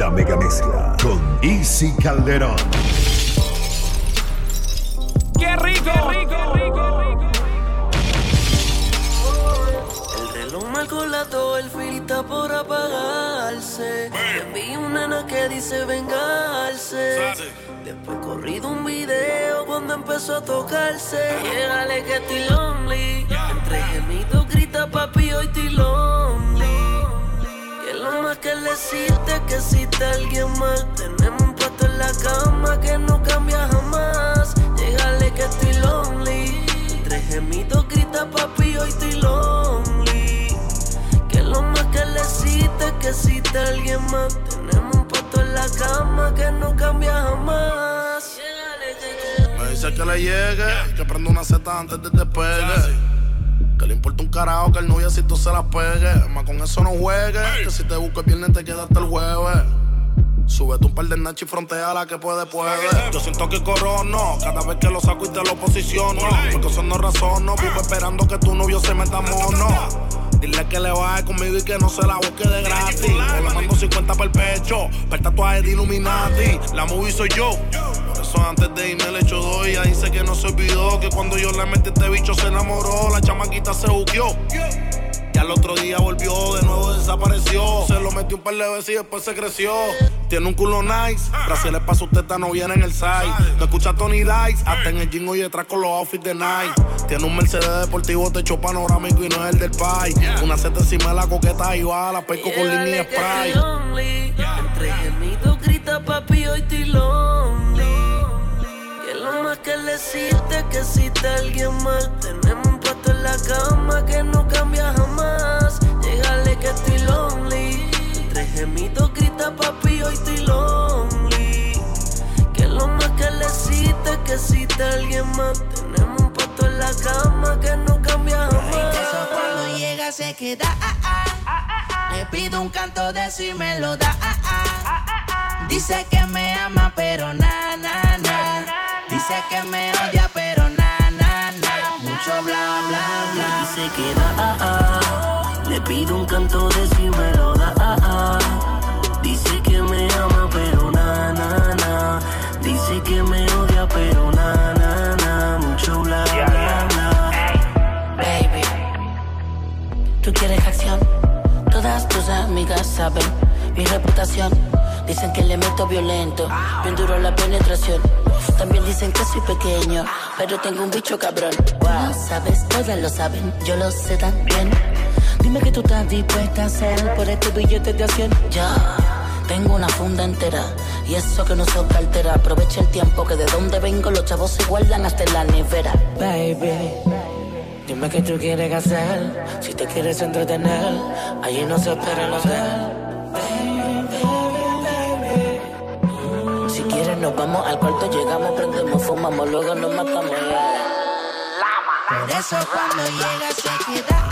La mega mezcla con Easy Calderón. ¡Qué rico! rico, rico, El reloj marcó la el filita por apagarse. Vi una nena que dice vengarse. Después corrido un video cuando empezó a tocarse. Llegale que estoy lonely. Entre gemidos grita papi, hoy estoy lonely. Lo más que le hiciste que existe alguien más. Tenemos un puesto en la cama que no cambia jamás. Llegale que estoy lonely. Entre gemidos grita papi, hoy estoy lonely. Que lo más que le hiciste que existe alguien más. Tenemos un puesto en la cama que no cambia jamás. Me dice que le llegue, que prenda una seta antes de despegue. Que le importa un carajo que el noviecito se la pegue. Más con eso no juegue. Que si te busco el viernes te quedas hasta el jueves. Súbete un par de nachi y frontea la que puede, puede. Yo siento que corono cada vez que lo saco y te lo posiciono. Porque eso no razono, vivo esperando que tu novio se meta mono. Dile que le baje conmigo y que no se la busque de gratis. Le mando 50 para el pecho, para el tatuaje de Illuminati. La movie soy yo. Eso antes de irme le echo dos ahí dice que no se olvidó. Que cuando yo le metí este bicho se enamoró. La chamaquita se buqueó. Y al otro día volvió, de nuevo desapareció. Se lo metió un par de veces y después se creció. Tiene un culo nice, Brasil para su teta no viene en el side. No escucha Tony Dice, hasta en el jingo y detrás con los outfits de Night. Tiene un Mercedes deportivo, techo panorámico y no es el del Pai. Una seta encima de la coqueta y va la peco con línea spray. Entre gemidos grita papi, hoy estoy lonely. Que lo más que existe alguien más. Tenemos un puesto en la cama que no cambia jamás. Llegale que estoy lonely. Entre gemidos grita papi, hoy estoy lonely. Que lo más que le hiciste que existe alguien más. Tenemos un puesto en la cama que no cambia jamás. Eso cuando llega se queda. ah, ah. Le pido un canto de si me lo da. ah, ah. Dice que me ama, pero na, na, na. Dice que me odia, pero na, na, na. Mucho bla, bla, bla. Y se queda, ah, ah. Le pido un canto de si me lo da, ah, ah. Dice que me ama, pero na, na, na. Dice que me odia, pero na, na, na. Mucho bla, bla, bla. Baby, tú quieres acción. Todas tus amigas saben mi reputación. Dicen que le meto violento, bien duro la penetración. También dicen que soy pequeño, pero tengo un bicho cabrón. Lo sabes, todas lo saben, yo lo sé también. Dime que tú estás dispuesta a hacer por este billete de acción. Ya, tengo una funda entera y eso que no soy cartera. Aprovecha el tiempo que de donde vengo los chavos se guardan hasta en la nevera. Baby. Dime qué tú quieres hacer, si te quieres entretener, allí no se espera el hotel. Nos vamos al cuarto, llegamos, prendemos, fumamos, luego nos matamos. Por eso cuando llega se queda.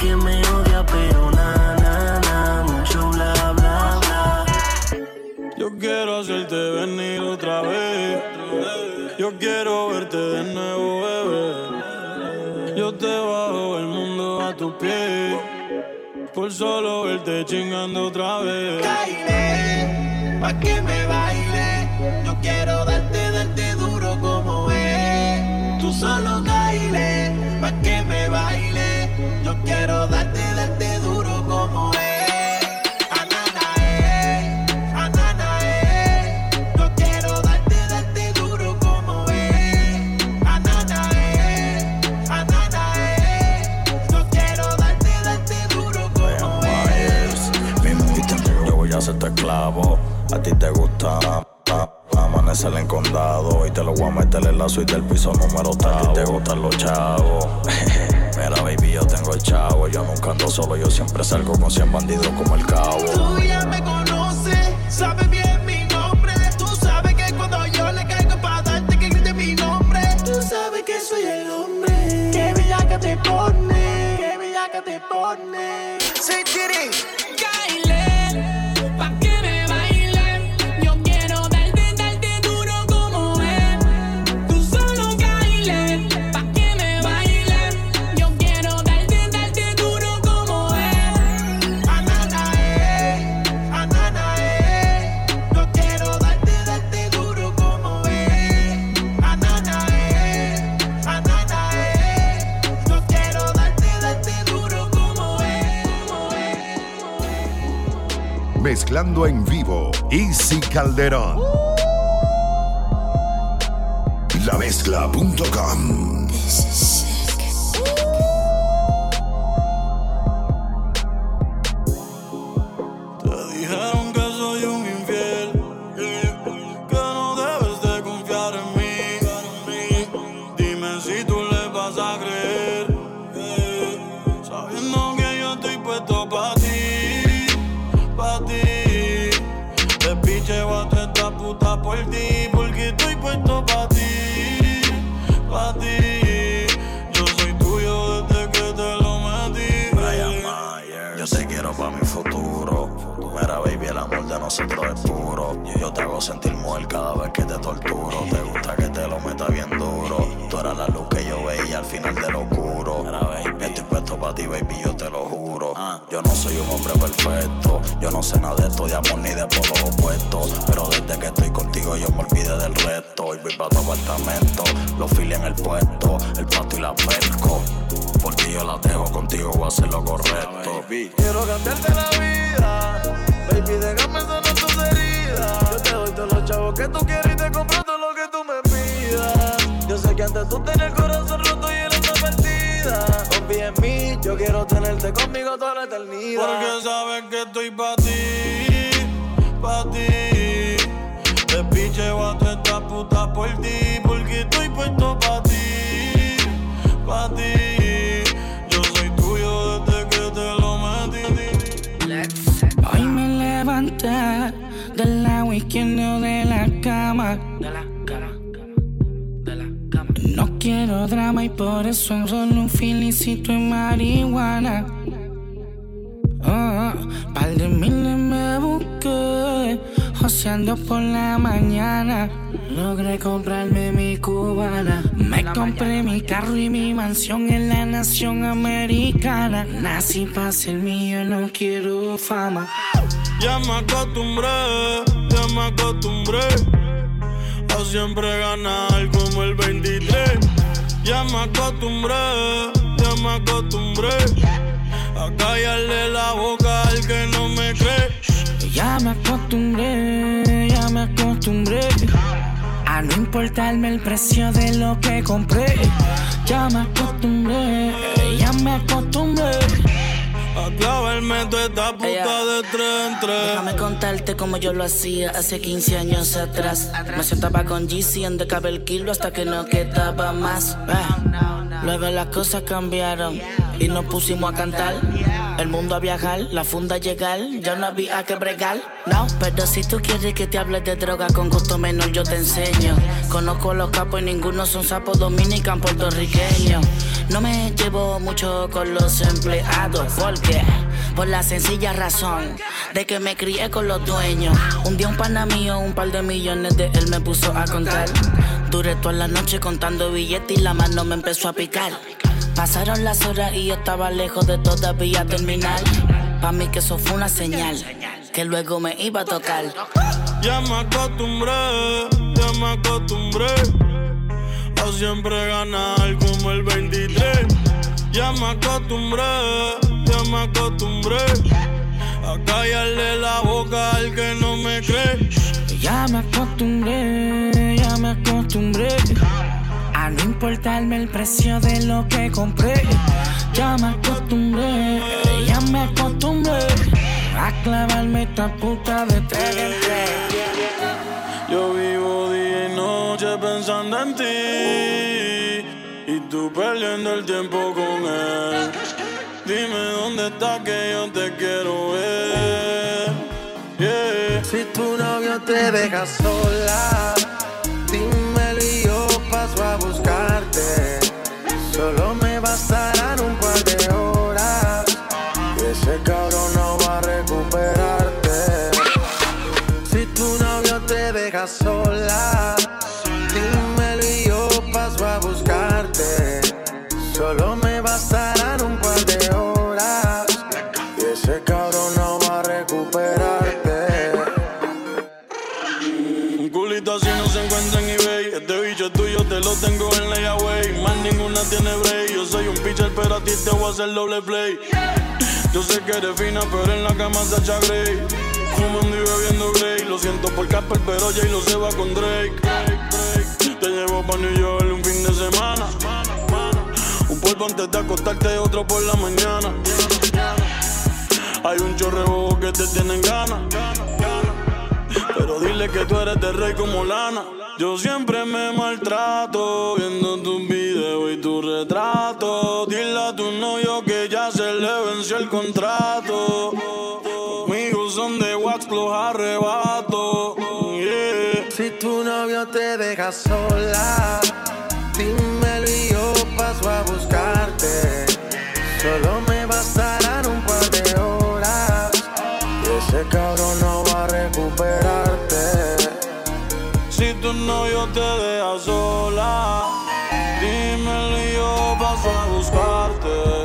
Que me odia, pero na, na, na. Mucho bla, bla, bla. Yo quiero hacerte venir otra vez. Yo quiero verte de nuevo, bebé. Yo te bajo el mundo a tus pies. Por solo verte chingando otra vez. Caile, pa' que me baile. Yo quiero darte, darte duro como es. Tú solo A ti te gusta. Amanecer en condado y te lo voy a meter en la suite del piso número tal. A ti te gustan los chavos. Mira, baby, yo tengo el chavo. Yo nunca ando solo, yo siempre salgo con 100 bandidos como el cabo. Tú ya me conoces, sabes bien mi nombre. Tú sabes que cuando yo le caigo para darte que grite mi nombre. Tú sabes que soy el hombre. Que bella que te pone, que bella que te pone. Sí, mezclando en vivo Easy Calderón. La mezcla.com. Yo te hago sentir mujer cada vez que te torturo. Te gusta que te lo meta bien duro. Tú eras la luz que yo veía al final de lo oscuro. Estoy puesto para ti, baby, yo te lo juro. Yo no soy un hombre perfecto. Yo no sé nada de esto de amor ni de polos opuestos. Pero desde que estoy contigo yo me olvidé del resto. Y voy para tu apartamento. Los files en el puesto. El pato y la perco. Porque yo la dejo contigo, voy a hacer lo correcto. Quiero cambiarte la vida Baby, déjame sanar tus heridas. Los chavos que tú quieres y te compro todo lo que tú me pidas. Yo sé que antes tú tenías el corazón roto y él está perdida. Confía en mí, yo quiero tenerte conmigo toda la eternidad. Porque sabes que estoy pa' ti, pa' ti. Te picheo a esta puta por ti, porque estoy puesto izquierdo de la cama. De la. No quiero drama y por eso enrollo un felicito en marihuana. Oh, par de miles me busqué, joseando por la mañana. Logré comprarme mi cubana. Me compré mi carro y mi mansión en la nación americana. Nací para ser mío, no quiero fama. Ya me acostumbré, ya me acostumbré a siempre ganar como el 23. Ya me acostumbré, ya me acostumbré a callarle la boca al que no me cree. Ya me acostumbré, ya me acostumbré a no importarme el precio de lo que compré. Ya me acostumbré, ya me acostumbré. A clavarme toda esta puta de tres en tres. Déjame contarte como yo lo hacía hace 15 años atrás. Me sentaba con GC en de el kilo hasta que no quedaba más. Ah. Luego las cosas cambiaron y nos pusimos a cantar. El mundo a viajar, la funda a llegar, ya no había que bregar. No, pero si tú quieres que te hable de droga con gusto menor, yo te enseño. Conozco los capos y ninguno son sapos dominican puertorriqueños. No me llevo mucho con los empleados, porque por la sencilla razón de que me crié con los dueños. Un día un pana mío, un par de millones de él me puso a contar. Duré toda la noche contando billetes y la mano me empezó a picar. Pasaron las horas y yo estaba lejos de todavía terminar. Pa' mí que eso fue una señal, que luego me iba a tocar. Ya me acostumbré, ya me acostumbré siempre ganar como el 23. Ya me acostumbré, ya me acostumbré a callarle la boca al que no me cree. Ya me acostumbré, ya me acostumbré a no importarme el precio de lo que compré. Ya me acostumbré, ya me acostumbré a clavarme esta puta de tres Yo vivo día y noche pensando en ti y tú perdiendo el tiempo con él. Dime dónde está que yo te quiero ver. Si tu novio te deja sola, sola. Dímelo y yo paso a buscarte. Solo me bastarán un par de horas. Y ese cabrón no va a recuperarte. Un culito así no se encuentra en eBay. Este bicho tuyo, te lo tengo en layaway. Más ninguna tiene break. Yo soy un pitcher, pero a ti te voy a hacer doble play. Yo sé que eres fina, pero en la cama se Grey. Fumando y bebiendo Grey. Lo siento por Casper, pero Jay lo se va con Drake. Te llevo pa' New York un fin de semana. Un polvo antes de acostarte, otro por la mañana. Hay un chorrebo que te tienen ganas. Pero dile que tú eres de rey como lana. Yo siempre me maltrato viendo tus videos y tu retrato. Dile a tu novio que ya se le venció el contrato. Yeah. Si tu novio te deja sola, dímelo y yo paso a buscarte. Solo me bastarán un par de horas. Y ese cabrón no va a recuperarte. Si tu novio te deja sola, dímelo y yo paso a buscarte.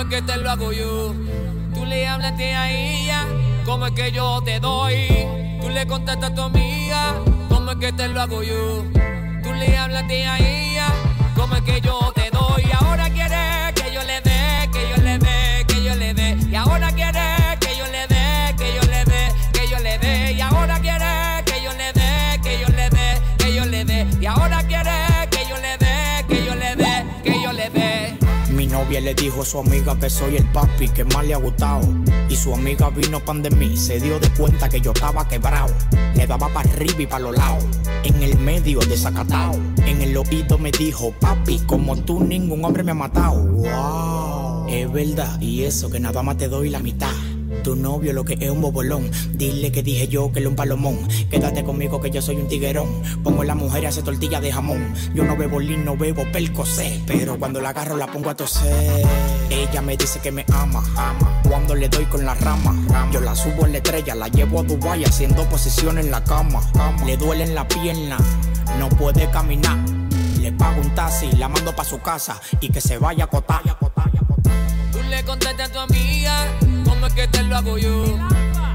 Cómo es que te lo hago yo. Tú le hablaste a ella cómo es que yo te doy. Tú le contaste a tu amiga cómo es que te lo hago yo. Tú le hablaste a ella cómo es que yo te doy. Y ahora quiere que yo le dé, que yo le dé, que yo le dé. Y ahora quiere Novia le dijo a su amiga que soy el papi que más le ha gustado. Y su amiga vino pan de mí, se dio de cuenta que yo estaba quebrado. Le daba para arriba y para los lados, en el medio desacatado. En el oído me dijo, papi, como tú ningún hombre me ha matado. Wow, es verdad, y eso que nada más te doy la mitad. Tu novio lo que es un bobolón. Dile que dije yo que él es un palomón. Quédate conmigo que yo soy un tiguerón. Pongo a la mujer y hace tortilla de jamón. Yo no bebo lin, no bebo. Pero cuando la agarro la pongo a toser. Ella me dice que me ama. ama. Cuando le doy con la rama. Yo la subo en la estrella, la llevo a Dubai haciendo posiciones en la cama. Le duele en la pierna, no puede caminar. Le pago un taxi, la mando pa' su casa y que se vaya a acotar. Tú le contaste a tu amiga cómo que te lo hago yo.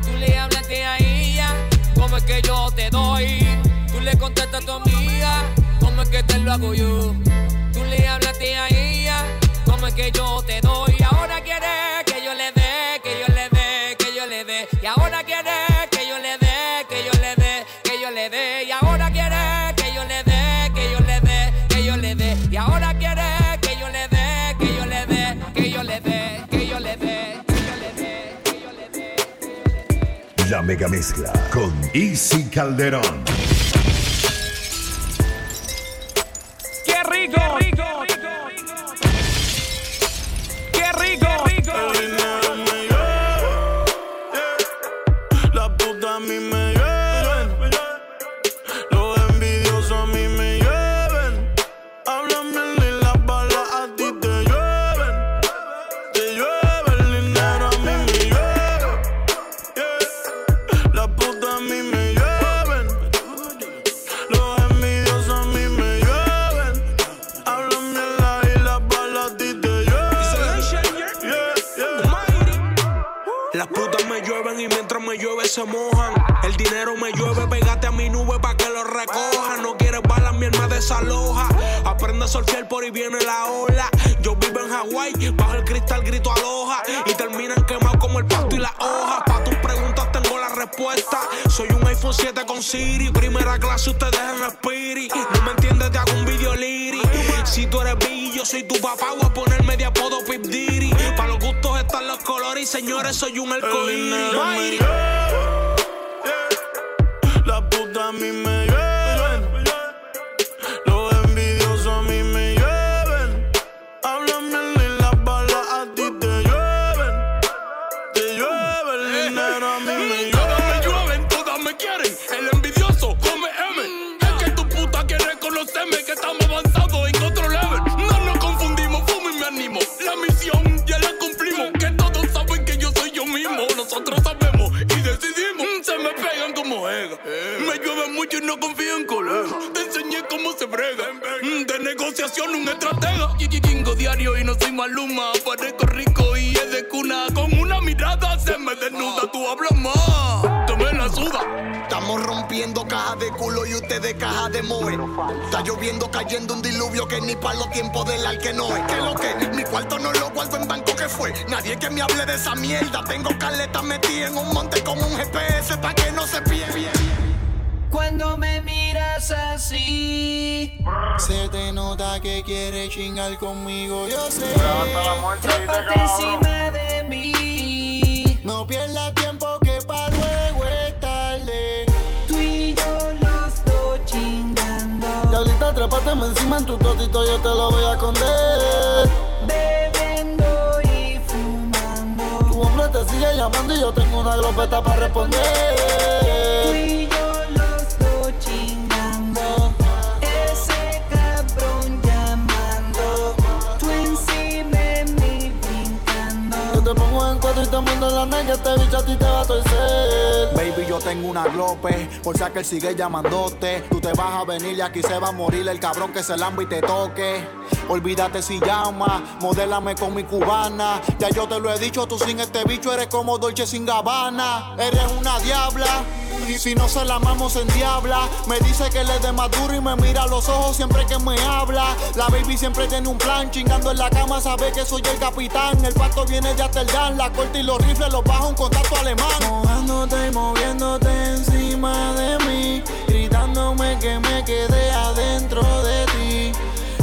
Tú le hablaste a ella cómo es que yo te doy. Tú le contaste a tu amiga cómo es que te lo hago yo. Tú le hablaste a ella cómo es que yo te doy. Ahora quiere mega mezcla con Easy Calderón. Recoja. No quieres balas, mi alma desaloja. Aprende a surfear por ahí viene la ola. Yo vivo en Hawái, bajo el cristal grito aloja. Y terminan quemados como el pasto y la hoja. Pa' tus preguntas tengo la respuesta. Soy un iPhone 7 con Siri. Primera clase, ustedes en Spirit. No me entiendes, te hago un video liri. Si tú eres Biggie, yo soy tu papá. Voy a ponerme de apodo Pip Diddy. Pa' los gustos están los colores. Y señores, soy un yeah. La puta a mí me Me llueve mucho y no confío en colegas. Te enseñé cómo se brega. De negociación, un estratega. Kingo diario y no soy maluma. Aparezco ustedes cajas de moe. Está lloviendo, cayendo un diluvio que ni para los tiempos del al que no es. Que lo que mi cuarto no lo guardo en banco que fue. Nadie que me hable de esa mierda. Tengo caleta metida en un monte con un GPS para que no se pierda. Cuando me miras así, se te nota que quieres chingar conmigo, yo sé. Trépate encima de mí. No pierdas tiempo trépate encima en tu totito, yo te lo voy a esconder. Bebiendo y fumando. Tu hombre te sigue llamando y yo tengo una glopeta para responder. Pongo en cuatro y te la bicho a ti te va a torcer. Baby, yo tengo una glope, por si que él sigue llamándote. Tú te vas a venir y aquí se va a morir el cabrón que se lamba y te toque. Olvídate si llama, modélame con mi cubana. Ya yo te lo he dicho, tú sin este bicho eres como Dolce sin Gabbana. Eres una diabla. Si no se la amamos en diabla, me dice que le dé más duro y me mira a los ojos siempre que me habla. La baby siempre tiene un plan, chingando en la cama, sabe que soy el capitán. El pato viene de Amsterdam, la corte y los rifles los bajo un contacto alemán. Mojándote y moviéndote encima de mí, gritándome que me quedé adentro de ti.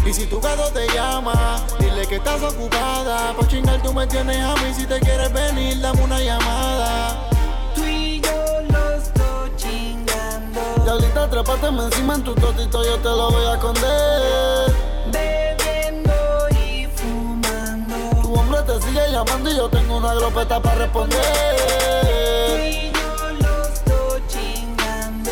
Y si tu gato te llama, dile que estás ocupada. Por chingar tú me tienes a mí, si te quieres venir, dame una llamada. Trépateme encima en tu totito, yo te lo voy a esconder. Bebiendo y fumando. Tu hombre te sigue llamando y yo tengo una glopeta para responder. y yo los dos chingando.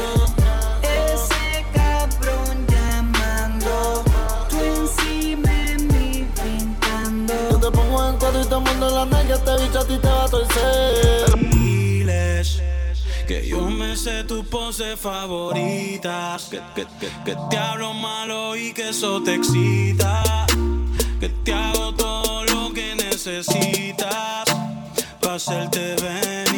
Ese cabrón llamando. Tú encima de mí brincando. Yo te pongo en cuatro y te mando en la negra, este bicho a ti te va a torcer. Que yo me sé tus poses favoritas. Que, que, que, que te hablo malo y que eso te excita. Que te hago todo lo que necesitas. Para hacerte venir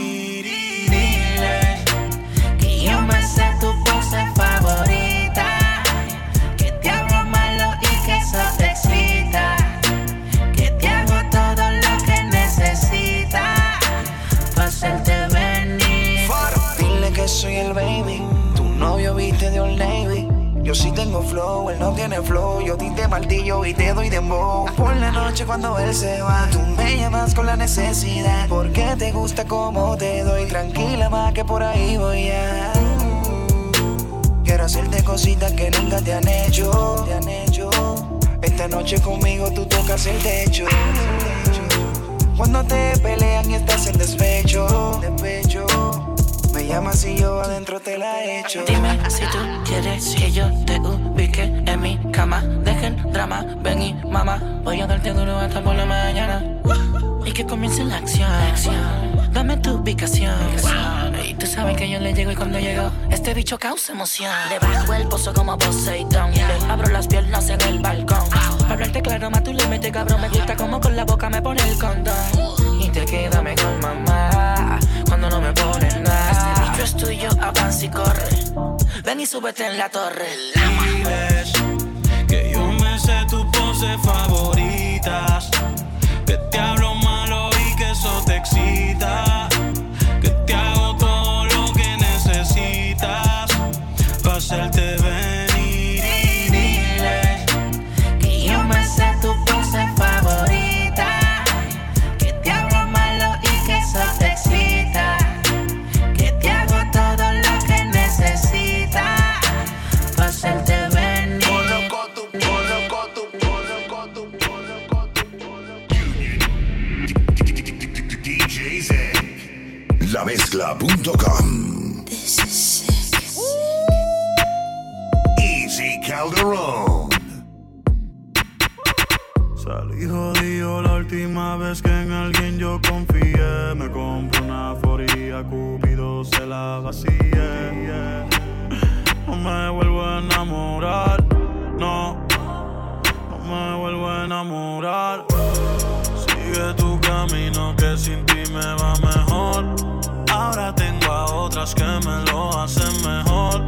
tengo él no tiene flow. Yo ti te martillo y te doy dembow. Por la noche cuando él se va, tú me llamas con la necesidad. Porque te gusta como te doy. Tranquila más que por ahí voy a. Quiero hacerte cositas que nunca te han hecho. Te han hecho. Esta noche conmigo tú tocas el techo. Cuando te pelean y estás en despecho, despecho. Llamas y yo adentro te la echo. Dime si tú quieres que yo te ubique en mi cama. Dejen drama, ven y mamá. Voy a darte duro hasta por la mañana. Y que comience la acción. Dame tu ubicación. Y tú sabes que yo le llego y cuando llego, este bicho causa emoción. Le bajo el pozo como Poseidón. Le abro las piernas en el balcón. Pa' hablarte claro, más tú le metes cabrón. Me gusta como con la boca me pone el condón. Ven y súbete en la torre. Diles que yo me sé tus poses favoritas. Que te hablo malo y que eso te excita. Que te hago todo lo que necesitas. Para hacerte venir Lamezcla.com. Easy Calderón. Salí jodido la última vez que en alguien yo confié. Me compré una foría, Cupido se la vacíe. No me vuelvo a enamorar, no. a enamorar. Sigue tu camino que sin ti me va mejor. Que me lo hacen mejor.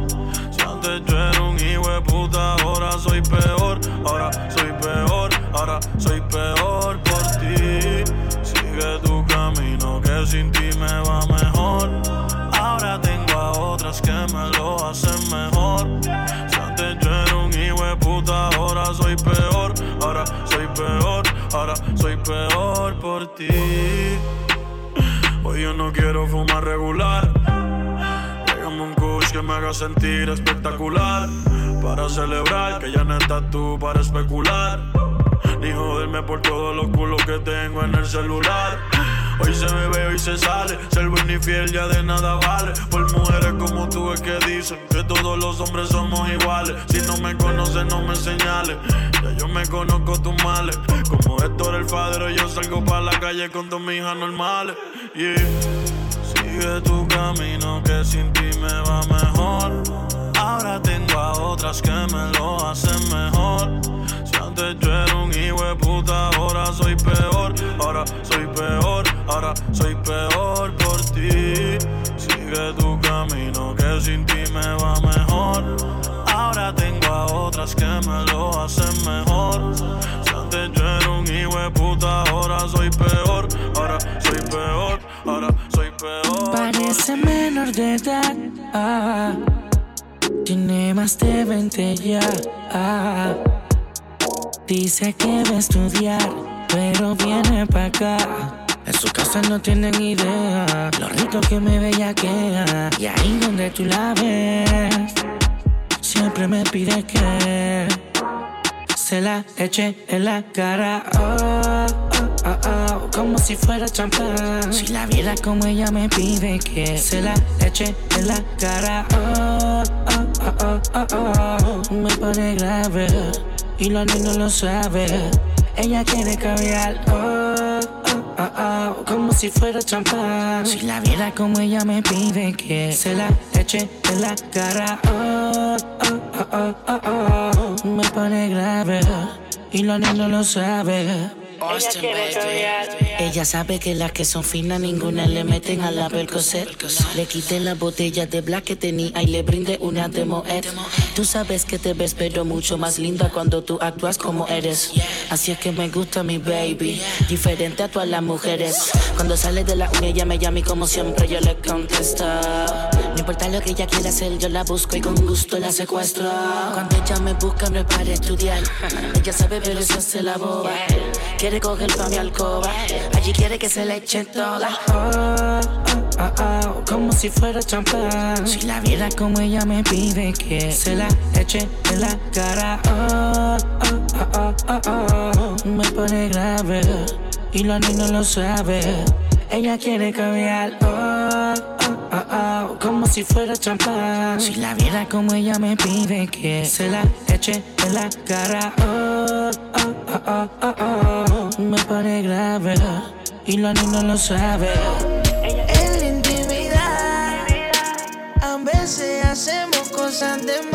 Si antes yo era un hijo puta, ahora soy peor. Ahora soy peor, ahora soy peor por ti. Sigue tu camino que sin ti me va mejor. Ahora tengo a otras que me lo hacen mejor. Si antes yo era un hijo de puta, ahora soy peor. Ahora soy peor, ahora soy peor por ti. Hoy yo no quiero fumar regular. Déjame un kush que me haga sentir espectacular. Para celebrar que ya no estás tú para especular. Ni joderme por todos los culos que tengo en el celular. Hoy se me ve, hoy se sale. Ser buen y fiel ya de nada vale. Por mujeres como tú es que dicen que todos los hombres somos iguales. Si no me conoces, no me señales. Ya yo me conozco tus males. Como Héctor el padre, yo salgo para la calle con dos hijas normales. Sigue tu camino que sin ti me va mejor. Ahora tengo a otras que me lo hacen mejor. Si antes yo era un hijo de puta, ahora soy peor. Ahora soy peor, ahora soy peor por ti. Sigue tu camino que sin ti me va mejor. Ahora tengo a otras que me lo hacen mejor. Si antes yo era un hijo de puta, ahora soy peor. Ahora soy peor, ahora soy peor. Parece menor de edad. ah. Tiene más de 20 ya. ah. Dice que va a estudiar, pero viene pa' acá. En su casa no tienen idea lo rico que me bellaquea. Y ahí donde tú la ves, siempre me pide que se la eche en la cara. Oh, oh, oh, oh, como si fuera champán. Si la viera como ella me pide que se la eche en la cara. Oh, oh, oh, oh, oh, oh. Me pone grave y la niña lo sabe. Ella quiere caviar. Oh, oh, oh, oh, como si fuera champán. Si la viera como ella me pide que se la eche en la cara. Oh, oh, oh, oh, oh, oh. Me pone grave y la niña lo sabe. Austin, baby. Ella sabe que las que son finas ninguna le meten a la Percocet. Le quité las botellas de black que tenía y le brindé una de Moet. Tú sabes que te ves pero mucho más linda cuando tú actúas como eres. Así es que me gusta mi baby, diferente a todas las mujeres. Cuando sale de la uña ella me llama y como siempre yo le contesto. No importa lo que ella quiera hacer, yo la busco y con gusto la secuestro. Cuando ella me busca no es para estudiar. Ella sabe pero eso se la boba. Quiere coger pa' mi alcoba. Allí quiere que se le eche toda. Oh, oh, oh, como si fuera champán. Si la viera como ella me pide que se la eche en la cara. Oh, oh, oh, oh, oh, oh. Me pone grave y la niña lo sabe. Ella quiere cambiar. Oh, oh, oh, oh, como si fuera champán. Si la viera como ella me pide que se la eche en la cara. Oh, oh, oh, oh, oh, oh. Me pone grave y la niña lo sabe. En la intimidad, a veces hacemos cosas de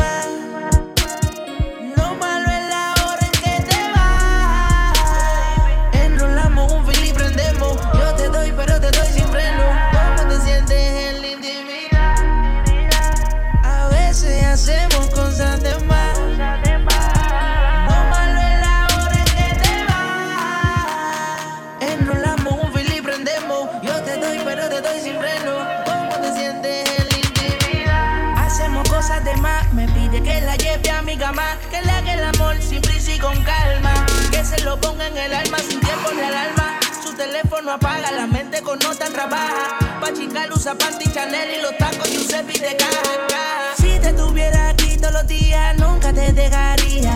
teléfono apaga, la mente con nota trabaja. Pa' chingar usa panty Chanel y los tacos Giuseppe de caja. Si te tuviera aquí todos los días, nunca te dejaría.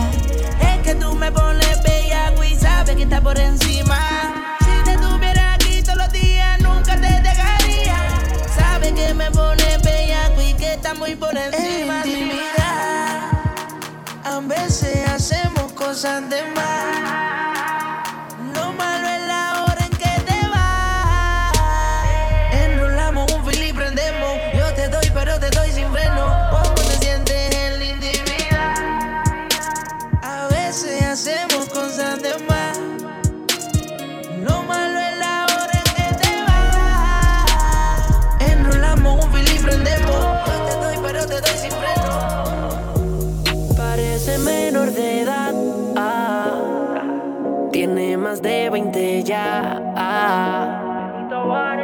Es que tú me pones bella y sabes que está por encima. Si te tuviera aquí todos los días, nunca te dejaría. Sabes que me pones bella y que está muy por encima. En intimidad, a veces hacemos cosas de más. Ya.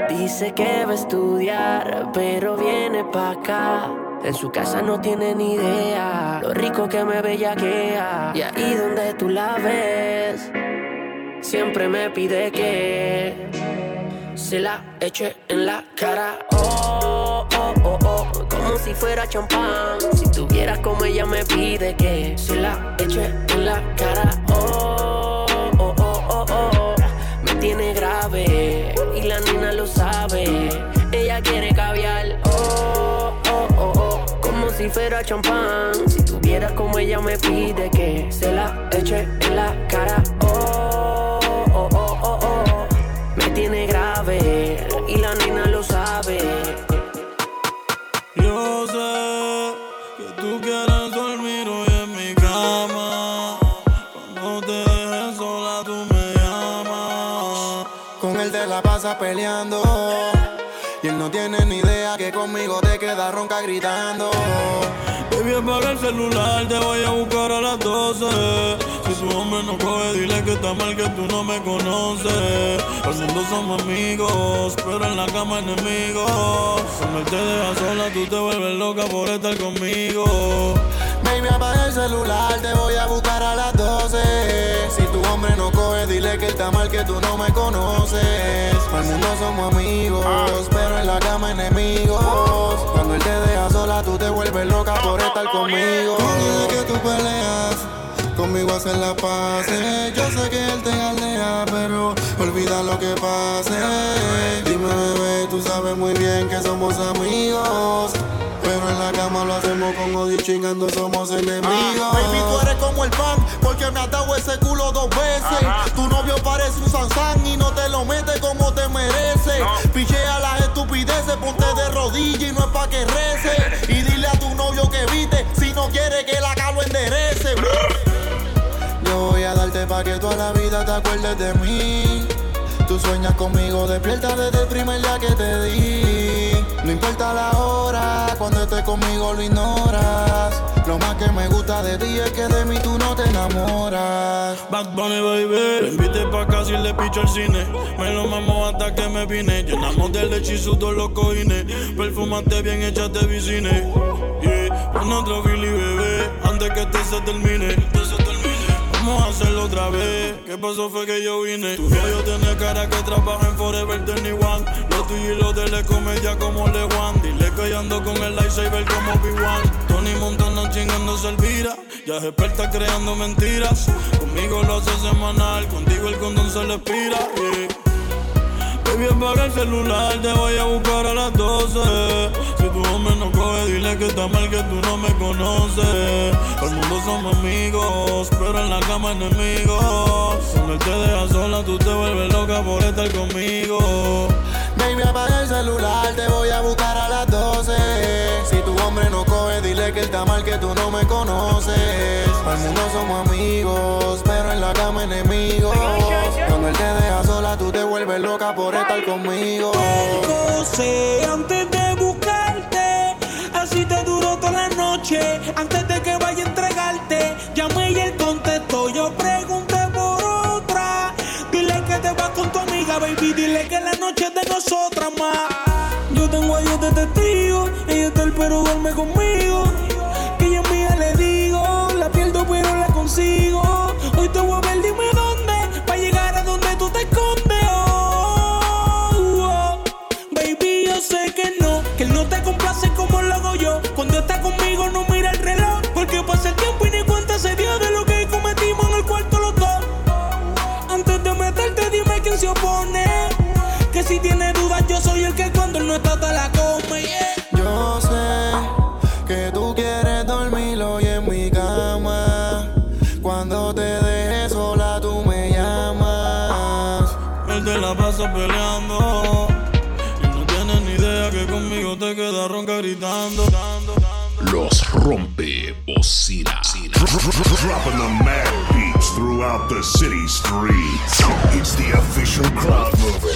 Dice que va a estudiar, pero viene pa' acá. En su casa no tiene ni idea lo rico que me bellaquea. Y ahí donde tú la ves, siempre me pide que se la eche en la cara. Oh, oh, oh, oh, como si fuera champán. Si tuvieras como ella me pide que se la eche en la cara. Oh, oh, oh, oh, oh, tiene grave y la nena lo sabe. Ella quiere caviar. Oh, oh, oh, oh, como si fuera champán. Si tuvieras como ella me pide que se la eche en la cara. Oh, oh, oh, oh, oh, me tiene grave y la nena lo sabe. Yo peleando. Y él no tiene ni idea que conmigo te queda ronca gritando. Baby, apaga el celular, te voy a buscar a las 12. Si su hombre no coge, dile que está mal que tú no me conoces. Al mundo somos amigos, pero en la cama enemigos. Cuando él te deja sola, tú te vuelves loca por estar conmigo. Baby, apaga el celular, te voy a buscar a las 12. Si tu hombre no coge, dile que está mal que tú no me conoces. Al mundo somos amigos, pero en la cama enemigos. Cuando él te deja sola, tú te vuelves loca por estar conmigo. Dile que tú peleas. Conmigo hacer la paz. Yo sé que él te galea, pero olvida lo que pase. Dime, bebé, tú sabes muy bien que somos amigos. Pero en la cama lo hacemos con odio chingando somos enemigos. baby, tú eres como el pan, porque me has dado ese culo dos veces. Tu novio parece un Sansán y no te lo mete como te merece. Pichea las estupideces, ponte de rodillas y no es pa' que rece. Y dile a tu novio que viste si no quiere que la calo enderece. Yo voy a darte pa' que toda la vida te acuerdes de mí. Tú sueñas conmigo, despierta desde el primer día que te di. No importa la hora, cuando estés conmigo lo ignoras. Lo más que me gusta de ti es que de mí tú no te enamoras. Bad Bunny, baby. Te invité pa' casa y le picho al cine. Me lo mamo hasta que me vine. Llenamos de leche y sudor los cojines. Perfumate bien, échate vicine. Yeah, pon otro Billy, bebé. Antes que este se termine. Vamos a hacerlo otra vez. ¿Qué pasó? Fue que yo vine. Tu novio tiene cara que trabaja en Forever 21. Lo tuyo y lo de es comedia como Le One. Dile que yo ando con el lightsaber como B1. Tony Montana chingándose Elvira. Ya es experta creando mentiras. Conmigo lo hace semanal. Contigo el condón se le expira. yeah. Baby, apaga el celular, te voy a buscar a las 12. Está mal que tú no me conoces. Al mundo somos amigos, pero en la cama enemigos. Cuando él te deja sola, tú te vuelves loca por estar conmigo. Baby, apaga el celular, te voy a buscar a las 12. Si tu hombre no coge, dile que está mal que tú no me conoces. Al mundo somos amigos, pero en la cama enemigos. Cuando él te deja sola, tú te vuelves loca por estar conmigo. José, antes de te duró toda la noche. Antes de que vaya a entregarte, llamé y él contestó. Yo pregunté por otra. Dile que te vas con tu amiga, baby. Dile que la noche es de nosotras más. Yo tengo a Dios de testigo. Ella está el pero duerme conmigo. Dropping the mad beats throughout the city streets. It's the official crowd mover.